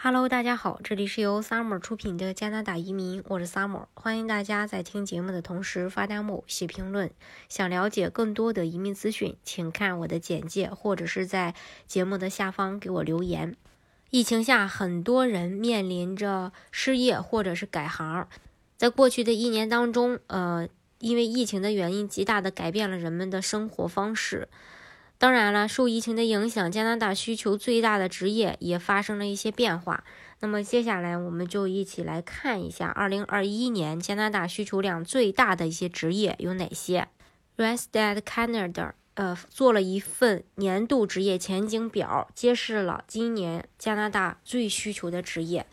Hello，大家好，这里是由 Summer 出品的加拿大移民，我是 Summer，欢迎大家在听节目的同时发弹幕、写评论。想了解更多的移民资讯，请看我的简介，或者是在节目的下方给我留言。疫情下，很多人面临着失业或者是改行。在过去的一年当中，呃，因为疫情的原因，极大的改变了人们的生活方式。当然了，受疫情的影响，加拿大需求最大的职业也发生了一些变化。那么接下来，我们就一起来看一下2021年加拿大需求量最大的一些职业有哪些。Randstad Canada 呃做了一份年度职业前景表，揭示了今年加拿大最需求的职业。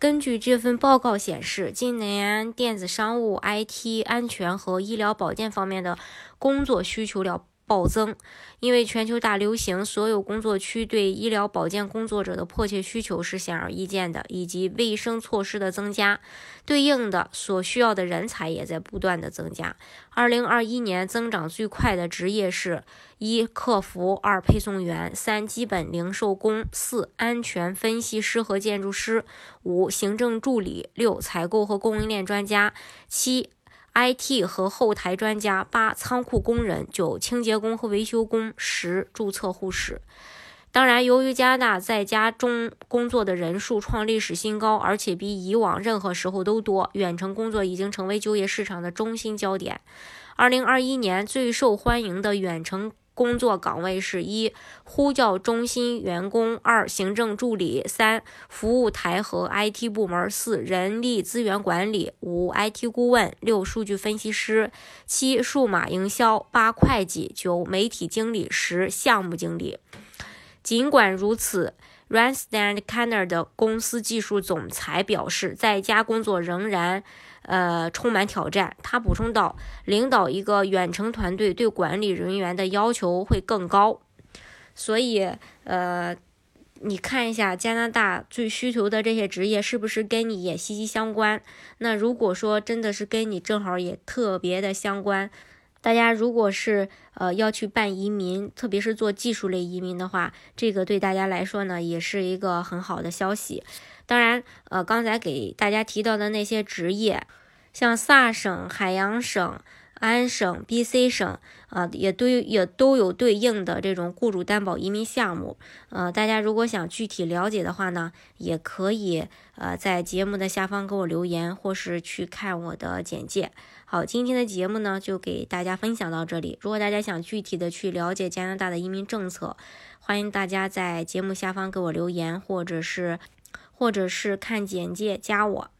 根据这份报告显示，今年电子商务、IT、安全和医疗保健方面的工作需求量。暴增，因为全球大流行，所有工作区对医疗保健工作者的迫切需求是显而易见的，以及卫生措施的增加，对应的所需要的人才也在不断的增加。二零二一年增长最快的职业是：一、客服；二、配送员；三、基本零售工；四、安全分析师和建筑师；五、行政助理；六、采购和供应链专家；七。IT 和后台专家，八仓库工人，九清洁工和维修工，十注册护士。当然，由于加拿大在家中工作的人数创历史新高，而且比以往任何时候都多，远程工作已经成为就业市场的中心焦点。二零二一年最受欢迎的远程。工作岗位是一呼叫中心员工，二行政助理，三服务台和 IT 部门，四人力资源管理，五 IT 顾问，六数据分析师，七数码营销，八会计，九媒体经理，十项目经理。尽管如此，Randstad Canada 公司技术总裁表示，在家工作仍然。呃，充满挑战。他补充道：“领导一个远程团队对管理人员的要求会更高，所以，呃，你看一下加拿大最需求的这些职业是不是跟你也息息相关？那如果说真的是跟你正好也特别的相关，大家如果是呃要去办移民，特别是做技术类移民的话，这个对大家来说呢，也是一个很好的消息。当然，呃，刚才给大家提到的那些职业。”像萨省、海洋省、安省、BC 省啊，也都也都有对应的这种雇主担保移民项目。呃，大家如果想具体了解的话呢，也可以呃在节目的下方给我留言，或是去看我的简介。好，今天的节目呢就给大家分享到这里。如果大家想具体的去了解加拿大的移民政策，欢迎大家在节目下方给我留言，或者是或者是看简介加我。